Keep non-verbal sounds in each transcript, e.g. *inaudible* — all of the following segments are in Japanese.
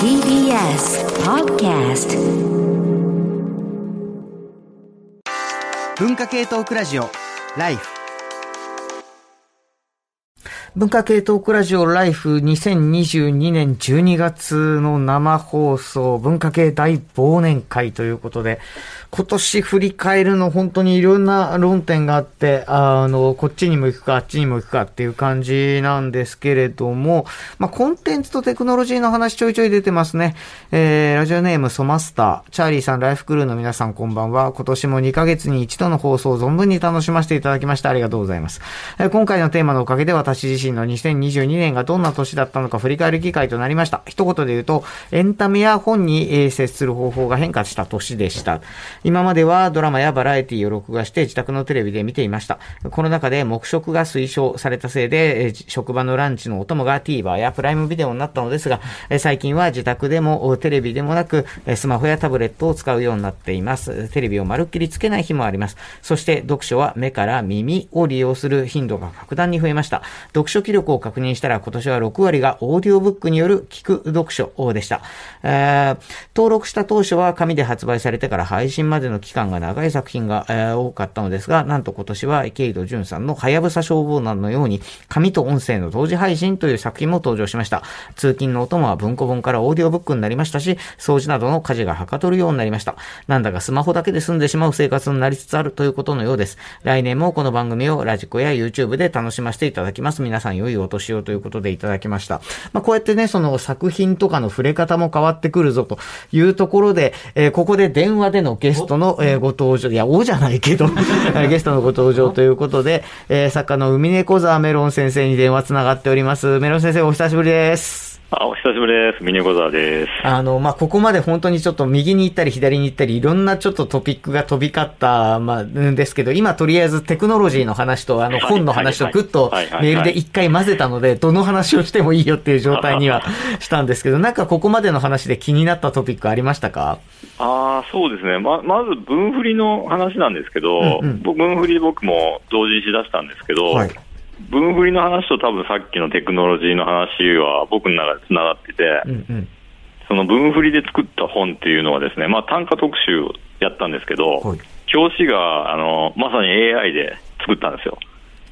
TBS Podcast 文化系トークラジオライフ文化系トークラジオライフ2022年12月の生放送文化系大忘年会ということで今年振り返るの本当にいろんな論点があって、あの、こっちにも行くか、あっちにも行くかっていう感じなんですけれども、まあ、コンテンツとテクノロジーの話ちょいちょい出てますね。えー、ラジオネームソマスター、チャーリーさん、ライフクルーの皆さんこんばんは。今年も2ヶ月に一度の放送を存分に楽しませていただきましてありがとうございます。えー、今回のテーマのおかげで私自身の2022年がどんな年だったのか振り返る機会となりました。一言で言うと、エンタメや本に接する方法が変化した年でした。今まではドラマやバラエティを録画して自宅のテレビで見ていました。この中で黙食が推奨されたせいで、職場のランチのお供が TVer やプライムビデオになったのですが、最近は自宅でもテレビでもなく、スマホやタブレットを使うようになっています。テレビをまるっきりつけない日もあります。そして読書は目から耳を利用する頻度が格段に増えました。読読書記録を確認したら今年は6割がオーディオブックによる聞く読書でした。えー、登録した当初は紙で発売されてから配信までの期間が長い作品が、えー、多かったのですが、なんと今年は池井戸潤さんのはやぶさ消防団のように、紙と音声の同時配信という作品も登場しました。通勤のお供は文庫本からオーディオブックになりましたし、掃除などの家事がはかどるようになりました。なんだかスマホだけで済んでしまう生活になりつつあるということのようです。来年もこの番組をラジコや YouTube で楽しませていただきます。皆さん良いお年をということでいただきました。まあ、こうやってね、その作品とかの触れ方も変わってくるぞというところで、えー、ここで電話でのゲストの、えー、ご登場、いや、おじゃないけど *laughs* ゲストのご登場ということで、えー、作家の海猫沢メロン先生に電話つながっております。メロン先生、お久しぶりです。あ、お久しぶりです。ミニゴザーです。あの、まあ、ここまで本当にちょっと右に行ったり左に行ったり、いろんなちょっとトピックが飛び交った、まあ、んですけど、今とりあえずテクノロジーの話と、あの、本の話とぐっとメールで一回混ぜたので、どの話をしてもいいよっていう状態には *laughs* したんですけど、なんかここまでの話で気になったトピックありましたか？ああ、そうですね。ま、まず分振りの話なんですけど、うんうん、分振り僕も同時にしだしたんですけど、はい分振りの話と多分さっきのテクノロジーの話は僕の中でつながってて、うんうん、その分振りで作った本っていうのはですね、まあ、単価特集をやったんですけど、はい、表紙があのまさに AI で作ったんですよ。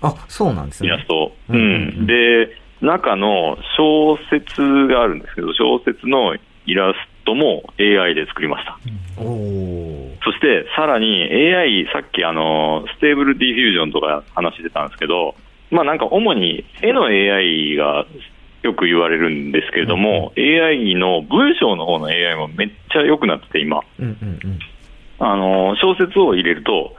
あそうなんですね。イラスト。うん、うん、で、中の小説があるんですけど、小説のイラストも AI で作りました。うん、そして、さらに AI、さっきあの、ステーブルディフュージョンとか話してたんですけど、まあなんか主に絵の AI がよく言われるんですけれども、うん、AI の文章の方の AI もめっちゃ良くなってて、今、うんうんうん、あの小説を入れると、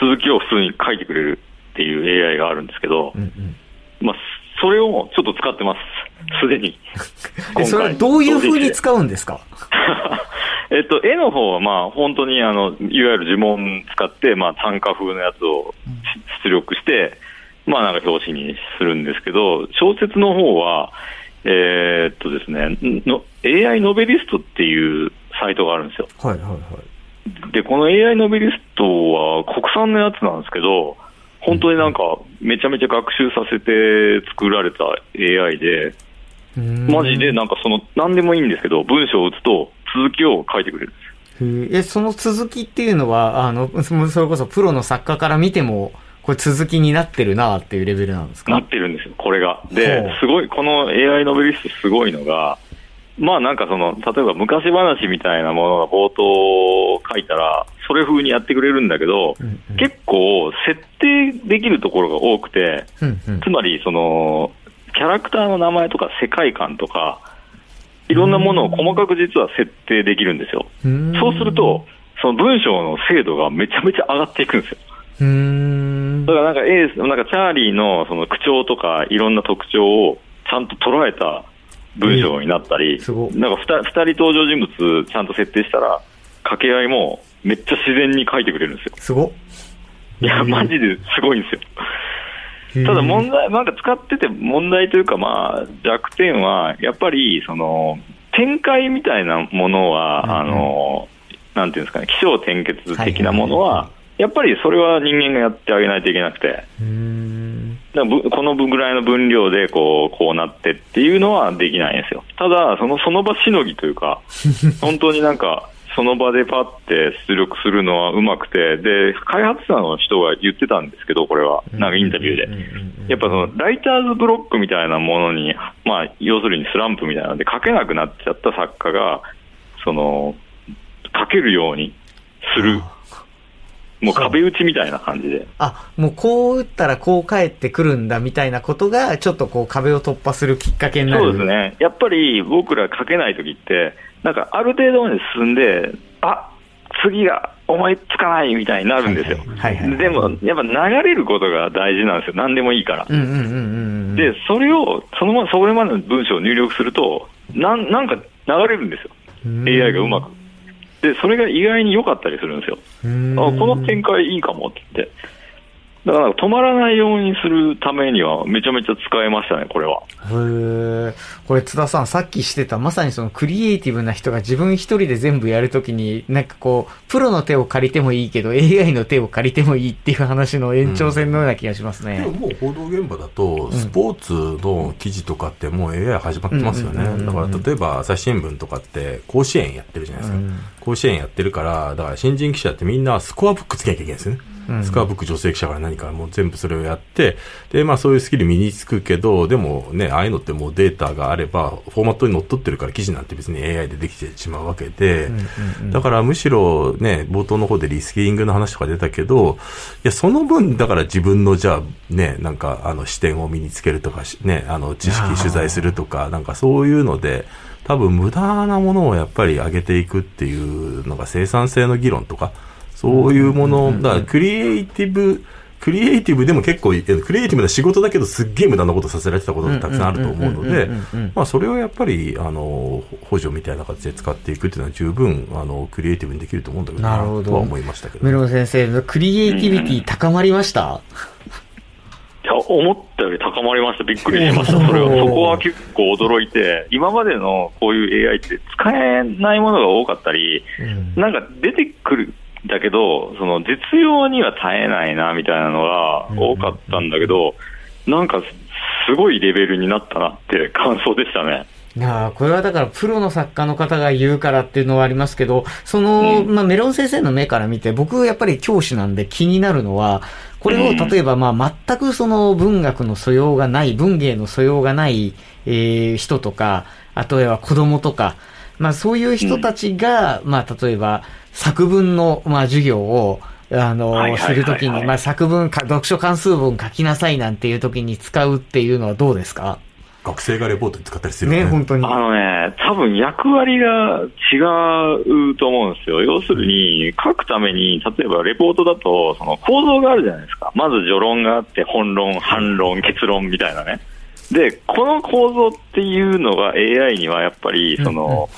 続きを普通に書いてくれるっていう AI があるんですけど、うんうん、まあ、それをちょっと使ってます、すでに。*laughs* それはどういうふうに使うんですか？*laughs* えっと、絵の方はまあ本当にあのいわゆる呪文使って、まあ、単価風のやつを出力して、まあなんか表紙にするんですけど、小説の方は、えー、っとですねの、AI ノベリストっていうサイトがあるんですよ。はいはいはい。で、この AI ノベリストは国産のやつなんですけど、本当になんかめちゃめちゃ学習させて作られた AI で、マジでなんかその、なんでもいいんですけど、文章を打つと続きを書いてくれるんですよ。え、その続きっていうのは、あの、それこそプロの作家から見ても、これ続きになってるなっていうレベルなんですか？なってるんですよ、これが。で、すごい、この AI ノベリストすごいのが、まあなんかその、例えば昔話みたいなものが冒頭書いたら、それ風にやってくれるんだけど、うんうん、結構設定できるところが多くて、うんうん、つまりその、キャラクターの名前とか世界観とか、いろんなものを細かく実は設定できるんですよ。そうすると、その文章の精度がめちゃめちゃ上がっていくんですよ。うん。だからなんかエース、なんかチャーリーのその口調とかいろんな特徴をちゃんと捉えた文章になったり、えー、なんか 2, 2人登場人物ちゃんと設定したら、掛け合いもめっちゃ自然に書いてくれるんですよ。すごいや、マジですごいんですよ。ただ問題、なんか使ってて問題というか、まあ、弱点は、やっぱり、その、展開みたいなものは、あの、なんていうんですかね、気象転結的なものは、やっぱりそれは人間がやってあげないといけなくて、だこのぐらいの分量でこうこうなってっていうのはできないんですよ。ただ、そのその場しのぎというか、*laughs* 本当になんか、その場でパって出力するのはうまくて、で、開発者の人が言ってたんですけど、これは、なんかインタビューで。やっぱその、ライターズブロックみたいなものに、まあ、要するにスランプみたいなので書けなくなっちゃった作家が、その、書けるようにする。もう壁打ちみたいな感じで。あ、もうこう打ったらこう返ってくるんだみたいなことが、ちょっとこう壁を突破するきっかけになるそうですね。やっぱり僕ら書けないときって、なんかある程度まで進んで、あ次が思いつかないみたいになるんですよ。はいはいはいはいでも、やっぱ流れることが大事なんですよ。何でもいいから。うんうんうんうんうん。で、それを、そのまま、それまでの文章を入力すると、なんなんか流れるんですよ。うん AI がうまく。で、それが意外に良かったりするんですよ。うんあこの展開いいかもって言って。だから止まらないようにするためにはめちゃめちゃ使えましたね、これは。へえ。これ津田さん、さっきしてた、まさにそのクリエイティブな人が自分一人で全部やるときに、なんかこう、プロの手を借りてもいいけど、AI の手を借りてもいいっていう話の延長線のような気がしますね。でももう報道現場だと、スポーツの記事とかってもう AI 始まってますよね。うんうんうんうんだから例えば朝日新聞とかって甲子園やってるじゃないですか。うん甲子園やってるから、だから新人記者ってみんなスコアブックつけなきゃいけないんですよね。うんスコアブック女性記者から何からもう全部それをやって、で、まあそういうスキル身につくけど、でもね、ああいうのってもうデータがあれば、フォーマットに乗っ取ってるから記事なんて別に AI でできてしまうわけで、だからむしろね、冒頭の方でリスキリングの話とか出たけど、いや、その分、だから自分のじゃあ、ね、なんか、あの、視点を身につけるとかし、ね、あの、知識取材するとか、なんかそういうので、多分無駄なものをやっぱり上げていくっていうのが生産性の議論とか、そういうもの、だからクリエイティブ、クリエイティブでも結構、えクリエイティブな仕事だけどすっげえ無駄なことさせられてたことがたくさんあると思うのでうんうんうんうんうん、まあそれをやっぱり、あの、補助みたいな形で使っていくっていうのは十分、あの、クリエイティブにできると思うんだけどなるほど。とは思いましたけど。メロン先生、クリエイティビティ高まりました？いや、思ったより高まりました。びっくりしました。それは、そこは結構驚いて、今までのこういう AI って使えないものが多かったり、うんなんか出てくるんだけど、その実用には耐えないなみたいなのが多かったんだけど、なんかすごいレベルになったなって感想でしたね。いやーこれはだからプロの作家の方が言うからっていうのはありますけど、その、まあ、メロン先生の目から見て、僕やっぱり教師なんで気になるのは、これを例えばまあ全くその文学の素養がない、文芸の素養がない、えー人とか、あとは子供とか、まあそういう人たちが、まあ例えば作文の、まあ授業を、あの、するときに、まあ作文か、読書関数文書きなさいなんていうときに使うっていうのはどうですか？学生がレポートに使ったりするね、よね。本当に。あのね、多分役割が違うと思うんですよ。要するに、書くために、例えばレポートだと、その構造があるじゃないですか。まず序論があって、本論、反論、結論みたいなね。で、この構造っていうのが AI にはやっぱり、その、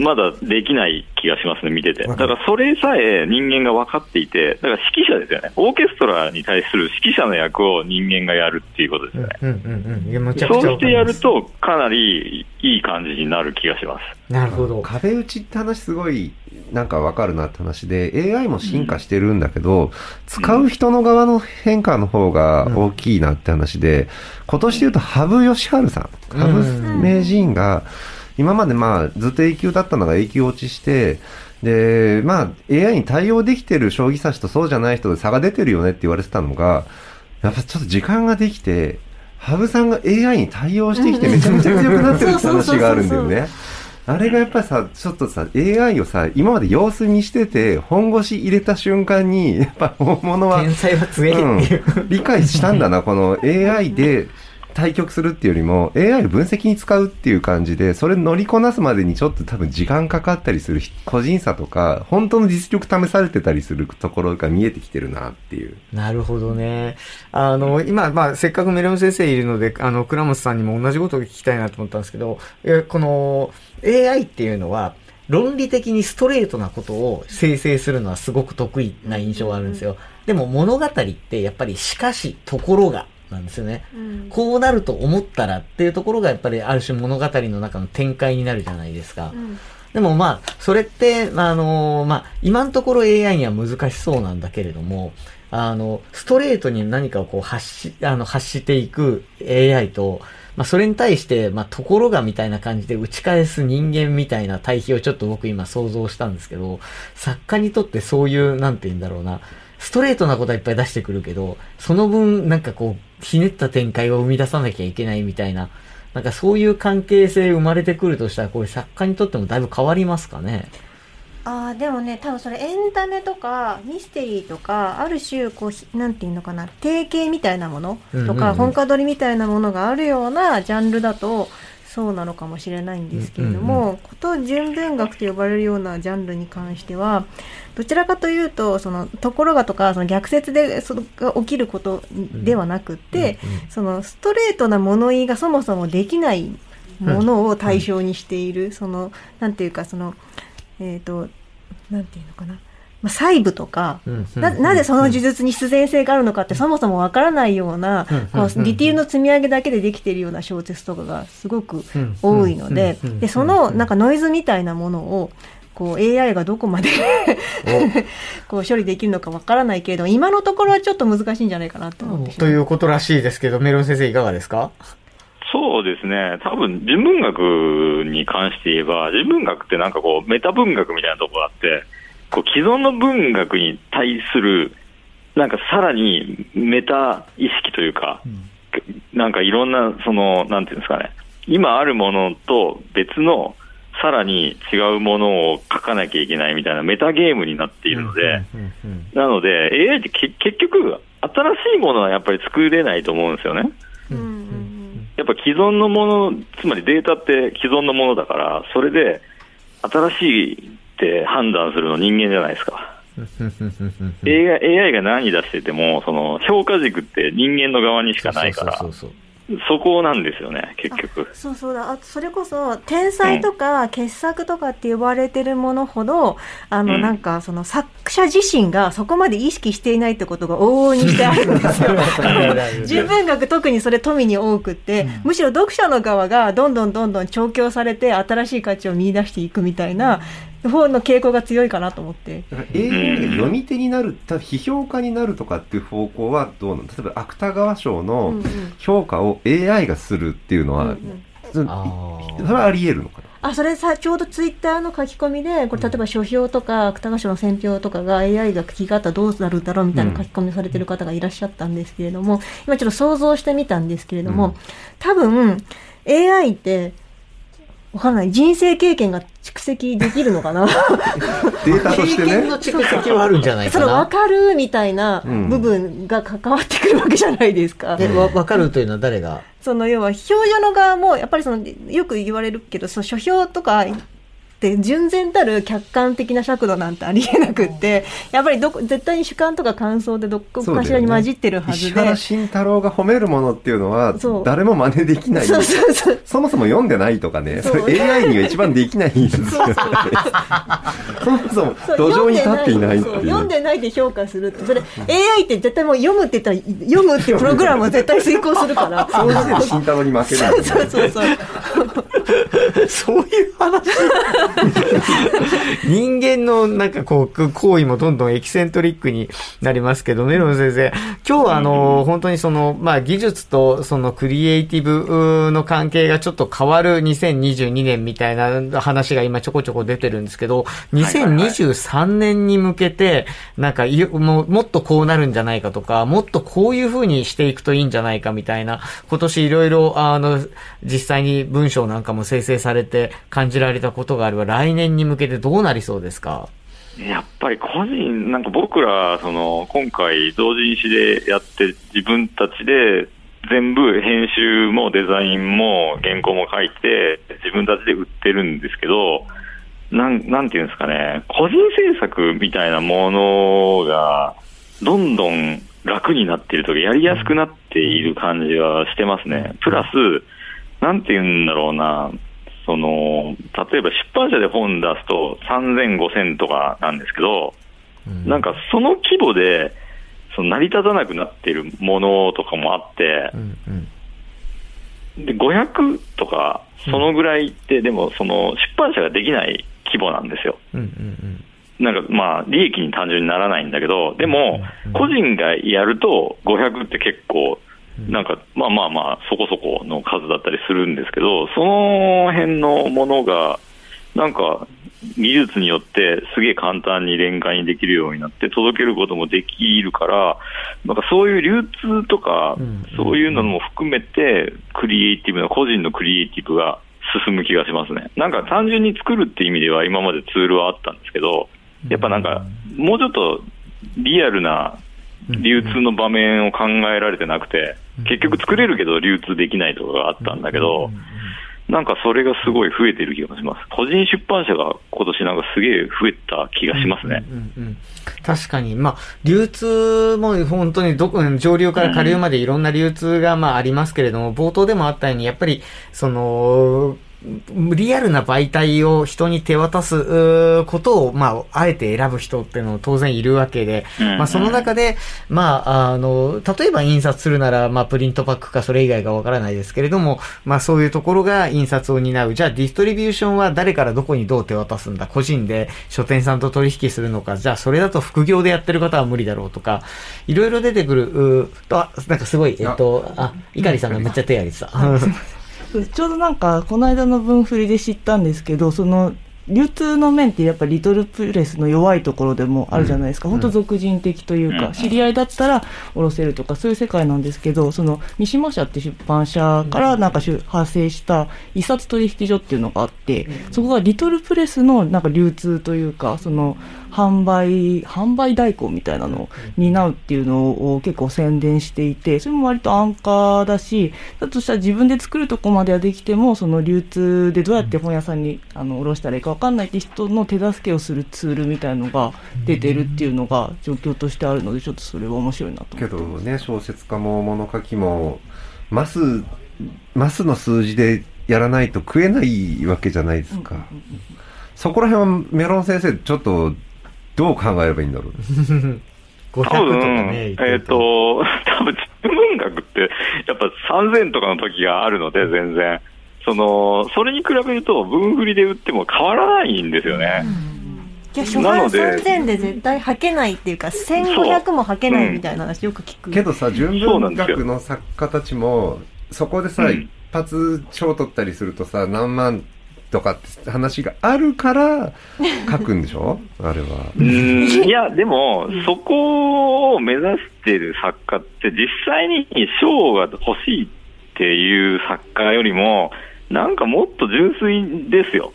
まだできない気がしますね、見てて。だからそれさえ人間が分かっていて、だから指揮者ですよね。オーケストラに対する指揮者の役を人間がやるっていうことですよね。うんうんうん。そうしてやると、かなりいい感じになる気がします。なるほど。壁打ちって話すごいなんかわかるなって話で、AI も進化してるんだけど、使う人の側の変化の方が大きいなって話で、今年で言うと羽生善治さん、うん羽生名人が、今までまあずっと A 級だったのが A 級落ちして、で、まあ AI に対応できてる将棋指しとそうじゃない人で差が出てるよねって言われてたのが、やっぱちょっと時間ができて、羽生さんが AI に対応してきてめちゃめちゃ強くなってるって話があるんだよね。あれがやっぱりさ、ちょっとさ、AI をさ、今まで様子見してて、本腰入れた瞬間に、やっぱ本物は、天才は強いっていう。うん、理解したんだな、この AI で対局するっていうよりも、AI を分析に使うっていう感じで、それ乗りこなすまでにちょっと多分時間かかったりする個人差とか、本当の実力試されてたりするところが見えてきてるなっていう。なるほどね。あの、今、まあ、せっかくメロン先生いるので、あの、倉本さんにも同じことを聞きたいなと思ったんですけど、この AI っていうのは、論理的にストレートなことを生成するのはすごく得意な印象があるんですよ。でも物語ってやっぱりしかし、ところが、なんですよね。うんこうなると思ったらっていうところがやっぱりある種物語の中の展開になるじゃないですか。うんでもまあ、それって、まああのまあ、今のところ AI には難しそうなんだけれども、あの、ストレートに何かをこう発し、あの、発していく AI と、まあ、それに対して、まあ、ところがみたいな感じで打ち返す人間みたいな対比をちょっと僕今想像したんですけど、作家にとってそういう、なんて言うんだろうな、ストレートなことはいっぱい出してくるけど、その分、なんかこう、ひねった展開を生み出さなきゃいけないみたいな、なんかそういう関係性生まれてくるとしたら、これ作家にとってもだいぶ変わりますかね？あーでもね多分それエンタメとかミステリーとかある種こうひなんていうのかな定型みたいなものとか、本家取りみたいなものがあるようなジャンルだとそうなのかもしれないんですけれども、うんうんこと純文学と呼ばれるようなジャンルに関してはどちらかというとそのところがとかその逆説でそれが起きることではなくって、うんうんそのストレートな物言いがそもそもできないものを対象にしている、そのなんていうかそのえっ、となんていうのかな、まあ、細部とか、うんうんななぜその呪術に必然性があるのかってそもそもわからないような、うんこうディティールの積み上げだけでできているような小説とかがすごくうん多いので、でそのなんかノイズみたいなものをこう AI がどこまで *laughs* こう処理できるのかわからないけれど今のところはちょっと難しいんじゃないかなと思ってということらしいですけど、メロン先生いかがですか？そうですね、多分人文学に関して言えば、人文学ってなんかこう、メタ文学みたいなところがあって、こう既存の文学に対する、なんかさらにメタ意識というか、なんかいろんな、その、なんていうんですかね、今あるものと別の、さらに違うものを書かなきゃいけないみたいなメタゲームになっているので、うんうんうんなので AI ってけ結局、新しいものはやっぱり作れないと思うんですよね。うんうん。やっぱ既存のもの、つまりデータって既存のものだから、それで新しいって判断するの人間じゃないですか。*laughs* AI, AI が何出してても、その評価軸って人間の側にしかないから、そうそうそうそこなんですよね、結局。そうそうだ。あとそれこそ天才とか傑作とかって呼ばれてるものほど、あのうん。なんかその作者自身がそこまで意識していないってことが往々にしてあるんですよ。純文学特にそれ富に多くって、むしろ読者の側がどんどんどんどん調教されて新しい価値を見出していくみたいな方の傾向が強いかなと思って。だから AI が読み手になる、批評家になるとかっていう方向はどうなの例えば芥川賞うん。のうん。評価を AI がするっていうのは、うん。うん。それはあり得るのかな？あそれさちょうどツイッターの書き込みでこれ例えば書評とか芥川賞の選評とかが AI が聞き方どうなるんだろうみたいな書き込みされてる方がいらっしゃったんですけれども、今ちょっと想像してみたんですけれども、うん。多分 AI ってわからない。人生経験が蓄積できるのかな？データとしてね経験の。蓄積はあるんじゃないそかな。の分かるみたいなうん部分が関わってくるわけじゃないですか。え、わ、わかるというのは誰が？その要は表情の側もやっぱりそのよく言われるけどその書評とかって純然たる客観的な尺度なんてありえなくってやっぱりどこ絶対に主観とか感想でどこかしらに混じってるはずで。石原慎太郎が褒めるものっていうのは誰も真似できない。そもそも読んでないとかね、それ AI には一番できないんですよね。そもそも土壌に立っていないっていう。読んでない。で評価するって。それ AI って絶対もう読むって言ったら読むっていうプログラムを絶対遂行するから。その時点で慎太郎に負けない。そうそうそうそう *laughs* そういう話？*laughs* 人間のなんかこう、行為もどんどんエキセントリックになりますけど、メロン先生、今日はあの、本当にその、まあ技術とそのクリエイティブの関係がちょっと変わる2022年みたいな話が今ちょこちょこ出てるんですけど、2023年に向けて、なんかいもうもっとこうなるんじゃないかとか、もっとこういう風にしていくといいんじゃないかみたいな、今年いろいろ、あの、実際に文章なんかも生成さされて感じられたことがあれば、来年に向けてどうなりそうですか？やっぱり個人、なんか僕ら、その、今回同人誌でやって自分たちで全部編集もデザインも原稿も書いて自分たちで売ってるんですけど、なん、なんていうんですかね、個人制作みたいなものがどんどん楽になっているとか、やりやすくなっている感じはしてますね。プラス、なんて言うんだろうな、その、例えば出版社で本出すと3000、5000とかなんですけど、なんかその規模で、その成り立たなくなっているものとかもあってう、んうん。で500とか、そのぐらいって、でもその出版社ができない規模なんですよ。うんうんなんかまあ、利益に単純にならないんだけど、でも、個人がやると500って結構、なんか、まあまあまあ、そこそこの数だったりするんですけど、その辺のものが、なんか、技術によってすげえ簡単に連会にできるようになって届けることもできるから、なんかそういう流通とかうん、そういうのも含めて、クリエイティブな、個人のクリエイティブが進む気がしますね。なんか単純に作るって意味では今までツールはあったんですけど、やっぱなんか、もうちょっとリアルな流通の場面を考えられてなくて、結局作れるけど流通できないとかがあったんだけど、なんかそれがすごい増えてる気がします。個人出版社が今年なんかすげえ増えた気がしますね。うんうん確かに、まあ、流通も本当にどこ、上流から下流までいろんな流通がまあありますけれども、冒頭でもあったように、やっぱり、その、リアルな媒体を人に手渡すうーことを、まあ、あえて選ぶ人っていうのも当然いるわけで、うんまあ、その中で、まあ、あの、例えば印刷するなら、まあ、プリントパックかそれ以外がわからないですけれども、まあ、そういうところが印刷を担う。じゃあ、ディストリビューションは誰からどこにどう手渡すんだ？個人で書店さんと取引するのか、じゃあ、それだと副業でやってる方は無理だろうとか、いろいろ出てくる、うーあ、なんかすごい、えっと、あ、いかりさんがめっちゃ手挙げてた。ちょうどなんか、この間の分振りで知ったんですけど、その、流通の面ってやっぱリトルプレスの弱いところでもあるじゃないですか。本当俗人的というか、うん。知り合いだったら下ろせるとか、そういう世界なんですけど、その、三島社って出版社からなんか派生した一冊取引所っていうのがあって、そこがリトルプレスのなんか流通というか、その、販売、販売代行みたいなのを担うっていうのを結構宣伝していて、それも割と安価だし、だとしたら自分で作るとこまではできても、その流通でどうやって本屋さんにあの卸したらいいか分かんないって人の手助けをするツールみたいのが出てるっていうのが状況としてあるので、ちょっとそれは面白いなと思けって。どね、小説家も物書きも、マス、マスの数字でやらないと食えないわけじゃないですか。そこら辺はメロン先生、ちょっと、どう考えればいいんだろう。*laughs* 500とか多分、ね、えっ、と、多分、実文学って、やっぱ3000とかの時があるので、全然。その、それに比べると、分振りで売っても変わらないんですよね。いや初版3000で絶対履けないっていうか1500も履けないみたいな話よく聞く、けどさ、純文そうなんですよ学の作家たちも、そこでさ、うん一発賞取ったりするとさ、何万とかって話があるから、書くんでしょ？あれは。うーんいや、でも、そこを目指してる作家って、実際に賞が欲しいっていう作家よりも、なんかもっと純粋ですよ。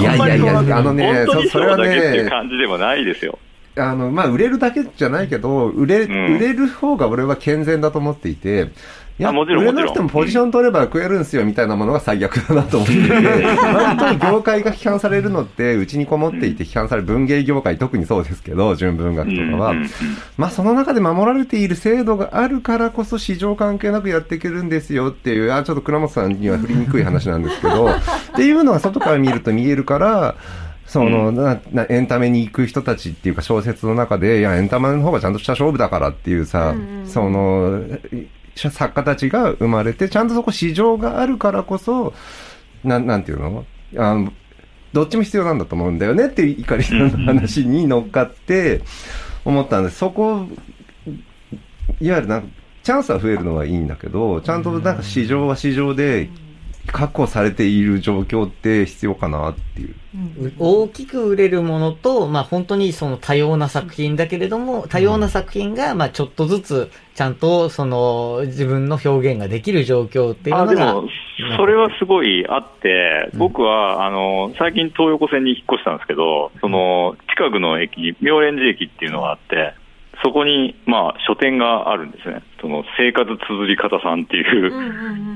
いやいやいやあのねそそれはねっていう感じでもないですよ。あの、まあ、売れるだけじゃないけど、売れ、ん売れる方が俺は健全だと思っていて、いや、あもちろん売れなくてもポジション取れば食えるんすよ、みたいなものが最悪だなと思っていて、*laughs* 割と業界が批判されるのって、うちにこもっていて批判される文芸業界特にそうですけど、純文学とかは。うんうんうんまあ、その中で守られている制度があるからこそ市場関係なくやっていけるんですよっていう、あ、ちょっと倉本さんには振りにくい話なんですけど、*laughs* っていうのが外から見ると見えるから、その、な、な、エンタメに行く人たちっていうか小説の中で、いや、エンタメの方がちゃんとした勝負だからっていうさ、その、作家たちが生まれて、ちゃんとそこ市場があるからこそ、なん、なんていうの？あの、どっちも必要なんだと思うんだよねっていう怒りの話に乗っかって思ったんです。そこ、いわゆるなんか、チャンスは増えるのはいいんだけど、ちゃんとなんか市場は市場で確保されている状況って必要かなっていう。大きく売れるものと、まあ本当にその多様な作品だけれども、多様な作品が、まあちょっとずつ、ちゃんとその自分の表現ができる状況っていうのが。あでも、それはすごいあって、僕は、あの、最近東横線に引っ越したんですけど、その、近くの駅、妙蓮寺駅っていうのがあって、そこに、まあ、書店があるんですね。その、生活綴り方さんっていう。うんうんう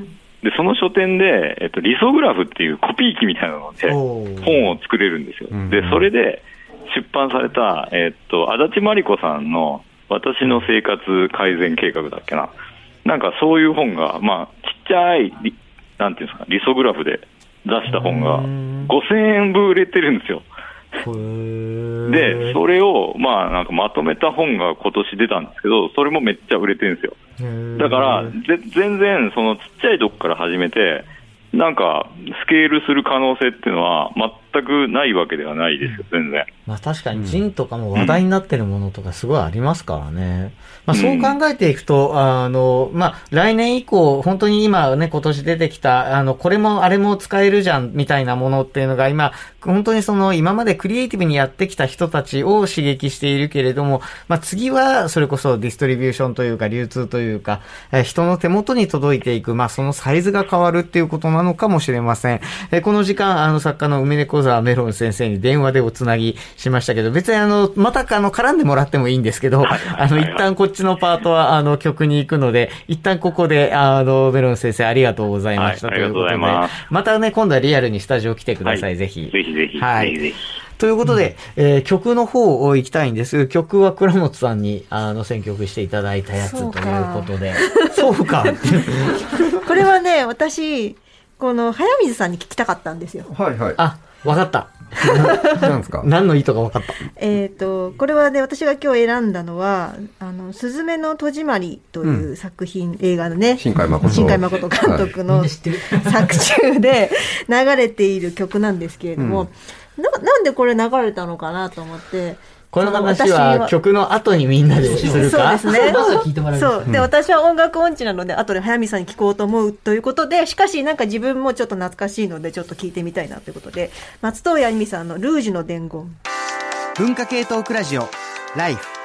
んで、その書店で、えっと、リソグラフっていうコピー機みたいなので、本を作れるんですようん。で、それで出版された、えっと、足立真理子さんの私の生活改善計画だっけな。なんかそういう本が、まあ、ちっちゃいリ、なんていうんですか、リソグラフで出した本がうん5000円分売れてるんですよ。で、でそれを、まあ、なんかまとめた本が今年出たんですけど、それもめっちゃ売れてるんですよ。だから、ぜ全然、そのちっちゃいとこから始めて、なんか、スケールする可能性っていうのは、全くないわけではないですよ、全然。まあ確かにジンとかも話題になってるものとかすごいありますからね。まあそう考えていくと、あの、まあ来年以降、本当に今ね、今年出てきた、あの、これもあれも使えるじゃん、みたいなものっていうのが今、本当にその今までクリエイティブにやってきた人たちを刺激しているけれども、まあ次はそれこそディストリビューションというか流通というか、えー人の手元に届いていく、まあそのサイズが変わるっていうことなのかもしれません。えーこの時間、あの作家の梅猫沢メロン先生に電話でおつなぎしましたけど、別にあの、またあの、絡んでもらってもいいんですけど、あの、一旦こっちのパートはあの、曲に行くので、一旦ここで、あの、メロン先生ありがとうございました。はいありがとうございますということでまたね、今度はリアルにスタジオ来てください、はいぜひ。ぜひぜひ、はいぜひぜひ。ということで、えー曲の方を行きたいんです。曲は倉本さんに、あの、選曲していただいたやつということで。そうか。*laughs* これはね、私、この早水さんに聞きたかったんですよ。はいはい。あ、わかった。なんですか？*laughs* 何の意図かわかった。えっ、と、これはね、私が今日選んだのは、あの、すずめの戸締まりという作品、映画のね、新海誠。新海誠監督の *laughs* 作中で流れている曲なんですけれども、ななんでこれ流れたのかなと思って、この話は曲の後にみんなでするそうかですね。まずは聞いてもらいますそう。で、私は音楽音痴なので、後で早見さんに聞こうと思うということで、しかしなんか自分もちょっと懐かしいので、ちょっと聞いてみたいなということで、松任谷由実さんのルージュの伝言。文化系トークラジオライフ